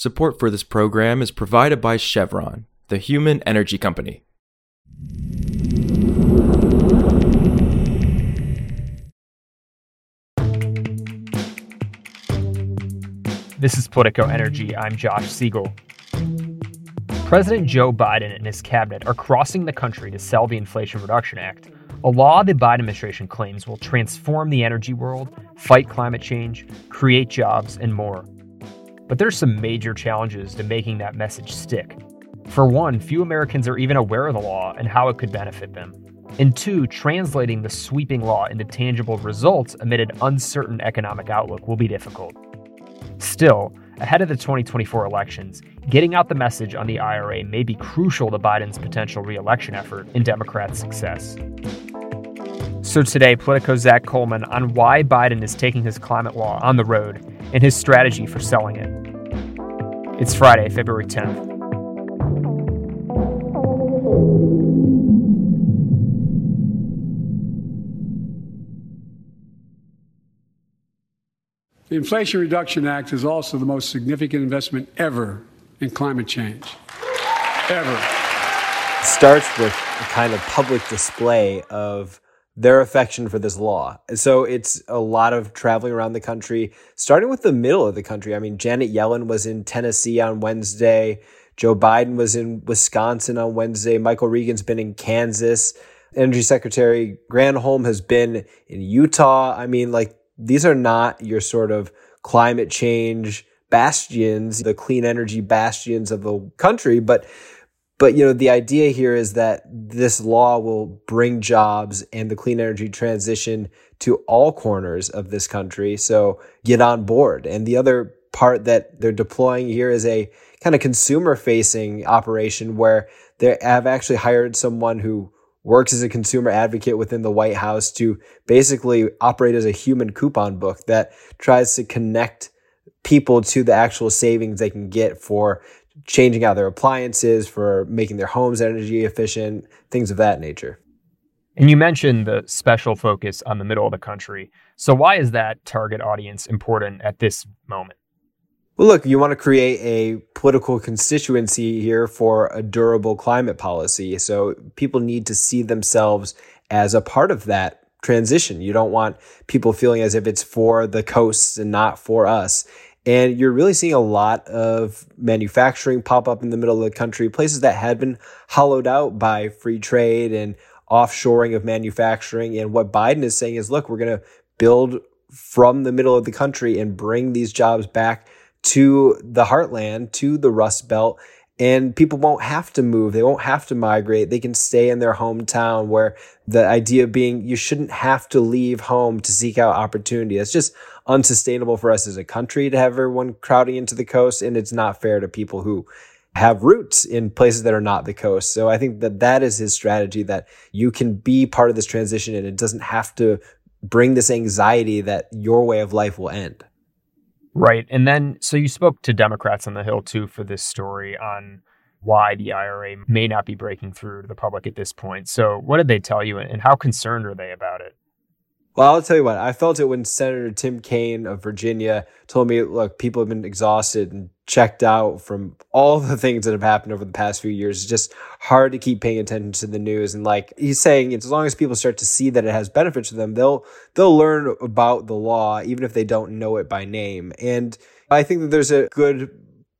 Support for this program is provided by Chevron, the human energy company. This is Politico Energy. I'm Josh Siegel. President Joe Biden and his cabinet are crossing the country to sell the Inflation Reduction Act, a law the Biden administration claims will transform the energy world, fight climate change, create jobs, and more. But there's some major challenges to making that message stick. For one, few Americans are even aware of the law and how it could benefit them. And two, translating the sweeping law into tangible results amid an uncertain economic outlook will be difficult. Still, ahead of the 2024 elections, getting out the message on the IRA may be crucial to Biden's potential reelection effort and Democrats' success. So today, Politico's Zack Colman on why Biden is taking his climate law on the road and his strategy for selling it. It's Friday, February 10th. The Inflation Reduction Act is also the most significant investment ever in climate change. Ever. It starts with a kind of public display of their affection for this law. So it's a lot of traveling around the country, starting with the middle of the country. I mean, Janet Yellen was in Tennessee on Wednesday. Joe Biden was in Wisconsin on Wednesday. Michael Regan's been in Kansas. Energy Secretary Granholm has been in Utah. I mean, like these are not your sort of climate change bastions, the clean energy bastions of the country, but but you know the idea here is that this law will bring jobs and the clean energy transition to all corners of this country. So get on board. And the other part that they're deploying here is a kind of consumer facing operation where they have actually hired someone who works as a consumer advocate within the White House to basically operate as a human coupon book that tries to connect people to the actual savings they can get for changing out their appliances, for making their homes energy efficient, things of that nature. And you mentioned the special focus on the middle of the country. So, why is that target audience important at this moment? Well, look, you want to create a political constituency here for a durable climate policy. So people need to see themselves as a part of that transition. You don't want people feeling as if it's for the coasts and not for us. And you're really seeing a lot of manufacturing pop up in the middle of the country, places that had been hollowed out by free trade and offshoring of manufacturing. And what Biden is saying is, look, we're going to build from the middle of the country and bring these jobs back to the heartland, to the Rust Belt, and people won't have to move. They won't have to migrate. They can stay in their hometown where the idea being you shouldn't have to leave home to seek out opportunity. It's just unsustainable for us as a country to have everyone crowding into the coast. And it's not fair to people who have roots in places that are not the coast. So I think that that is his strategy that you can be part of this transition and it doesn't have to bring this anxiety that your way of life will end. Right. And then, so you spoke to Democrats on the Hill too for this story on why the IRA may not be breaking through to the public at this point. So, what did they tell you and how concerned are they about it? Well, I'll tell you what, I felt it when Senator Tim Kaine of Virginia told me, look, people have been exhausted and checked out from all the things that have happened over the past few years. It's just hard to keep paying attention to the news. And like he's saying, as long as people start to see that it has benefits to them, they'll, they'll learn about the law, even if they don't know it by name. And I think that there's a good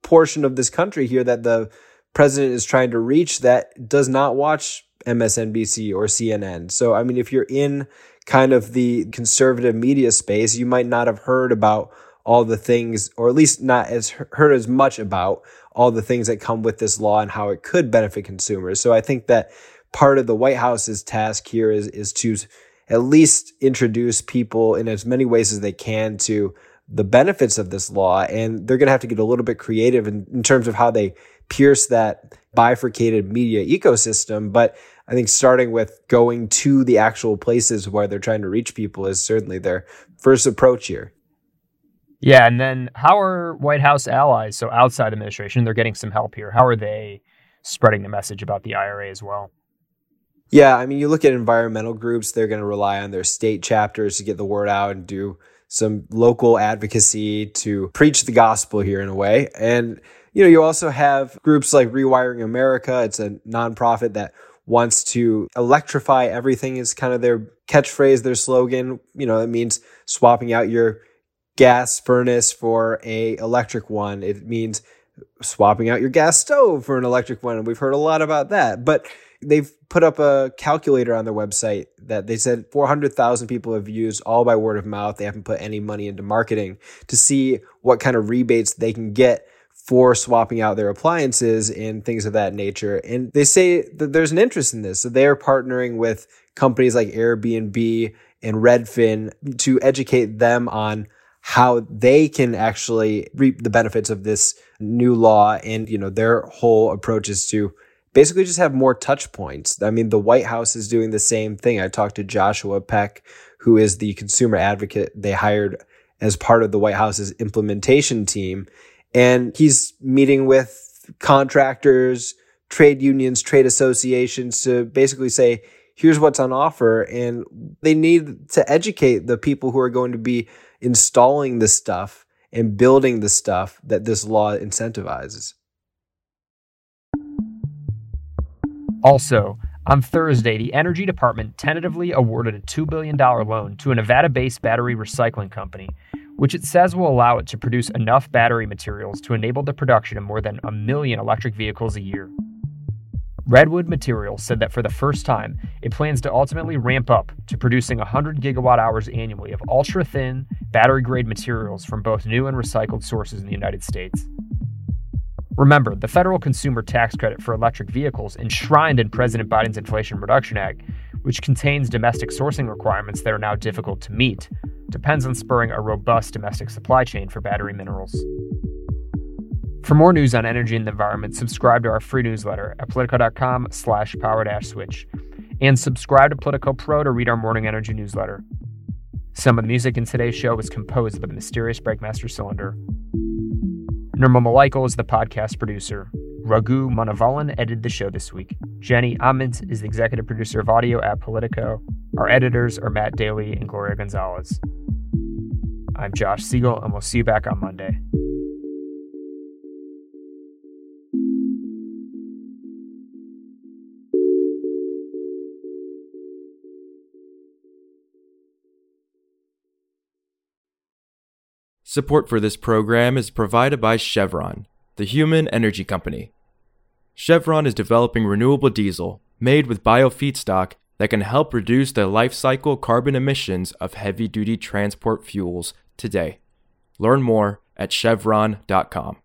portion of this country here that the president is trying to reach that does not watch MSNBC or CNN. So, I mean, if you're in kind of the conservative media space, you might not have heard about all the things, or at least not as heard as much about all the things that come with this law and how it could benefit consumers. So I think that part of the White House's task here is, is to at least introduce people in as many ways as they can to the benefits of this law. And they're going to have to get a little bit creative in, in terms of how they pierce that bifurcated media ecosystem. But I think starting with going to the actual places where they're trying to reach people is certainly their first approach here. Yeah, and then how are White House allies, so outside administration, they're getting some help here. How are they spreading the message about the IRA as well? Yeah, I mean, you look at environmental groups, they're going to rely on their state chapters to get the word out and do some local advocacy to preach the gospel here in a way. And, you know, you also have groups like Rewiring America. It's a nonprofit that wants to electrify everything is kind of their catchphrase, their slogan. You know, it means swapping out your gas furnace for a electric one. It means swapping out your gas stove for an electric one. And we've heard a lot about that. But they've put up a calculator on their website that they said 400,000 people have used all by word of mouth. They haven't put any money into marketing to see what kind of rebates they can get for swapping out their appliances and things of that nature. And they say that there's an interest in this. So they're partnering with companies like Airbnb and Redfin to educate them on how they can actually reap the benefits of this new law. And, you know, their whole approach is to basically just have more touch points. I mean, the White House is doing the same thing. I talked to Joshua Peck, who is the consumer advocate they hired as part of the White House's implementation team. And he's meeting with contractors, trade unions, trade associations to basically say, here's what's on offer. And they need to educate the people who are going to be installing the stuff and building the stuff that this law incentivizes. Also, on Thursday, the Energy Department tentatively awarded a $2 billion loan to a Nevada based battery recycling company, which it says will allow it to produce enough battery materials to enable the production of more than a million electric vehicles a year. Redwood Materials said that for the first time, it plans to ultimately ramp up to producing 100 gigawatt hours annually of ultra thin, battery grade materials from both new and recycled sources in the United States. Remember, the federal consumer tax credit for electric vehicles, enshrined in President Biden's Inflation Reduction Act, which contains domestic sourcing requirements that are now difficult to meet, depends on spurring a robust domestic supply chain for battery minerals. For more news on energy and the environment, subscribe to our free newsletter at politico.com slash power dash switch. And subscribe to Politico Pro to read our morning energy newsletter. Some of the music in today's show was composed by the mysterious Breakmaster Cylinder. Nirmal Mulaikal is the podcast producer. Raghu Manavalan edited the show this week. Jenny Ament is the executive producer of audio at Politico. Our editors are Matt Daly and Gloria Gonzalez. I'm Josh Siegel, and we'll see you back on Monday. Support for this program is provided by Chevron, the human energy company. Chevron is developing renewable diesel made with biofeedstock that can help reduce the life cycle carbon emissions of heavy duty transport fuels today. Learn more at chevron.com.